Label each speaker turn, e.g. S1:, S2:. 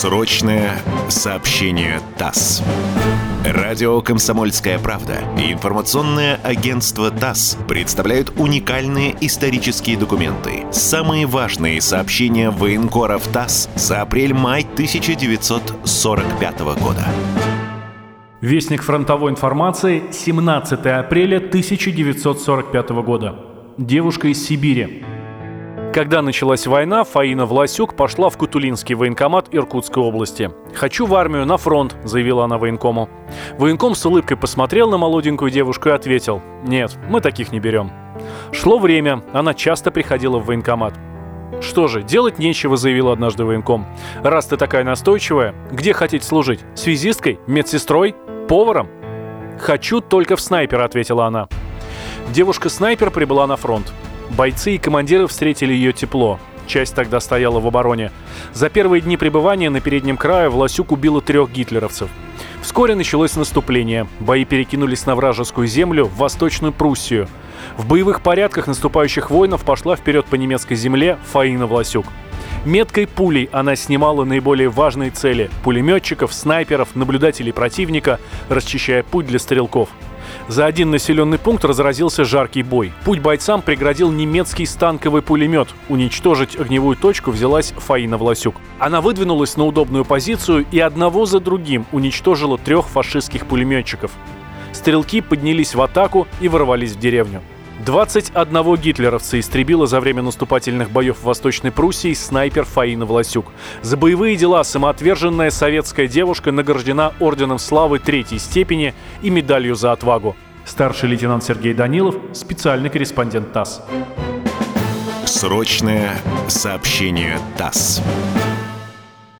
S1: Срочное сообщение ТАСС. Радио «Комсомольская правда» и информационное агентство ТАСС представляют уникальные исторические документы. Самые важные сообщения военкоров ТАСС за апрель-май 1945 года.
S2: Вестник фронтовой информации, 17 апреля 1945 года. Девушка из Сибири. Когда началась война, Фаина Власюк пошла в Кутулинский военкомат Иркутской области. «Хочу в армию, на фронт», — заявила она военкому. Военком с улыбкой посмотрел на молоденькую девушку и ответил, «Нет, мы таких не берем». Шло время, она часто приходила в военкомат. «Что же, делать нечего», — заявил однажды военком. «Раз ты такая настойчивая, где хотите служить? Связисткой? Медсестрой? Поваром?» «Хочу только в снайпера», — ответила она. Девушка-снайпер прибыла на фронт. Бойцы и командиры встретили ее тепло. Часть тогда стояла в обороне. За первые дни пребывания на переднем крае Власюк убила трех гитлеровцев. Вскоре началось наступление. Бои перекинулись на вражескую землю, в Восточную Пруссию. В боевых порядках наступающих воинов пошла вперед по немецкой земле Фаина Власюк. Меткой пулей она снимала наиболее важные цели – пулеметчиков, снайперов, наблюдателей противника, расчищая путь для стрелков – за один населенный пункт разразился жаркий бой. Путь бойцам преградил немецкий станковый пулемет. Уничтожить огневую точку взялась Фаина Власюк. Она выдвинулась на удобную позицию и одного за другим уничтожила трех фашистских пулеметчиков. Стрелки поднялись в атаку и ворвались в деревню. 21 гитлеровца истребила за время наступательных боев в Восточной Пруссии снайпер Фаина Власюк. За боевые дела самоотверженная советская девушка награждена Орденом Славы Третьей степени и медалью за отвагу. Старший лейтенант Сергей Данилов, специальный корреспондент ТАСС.
S1: Срочное сообщение ТАСС.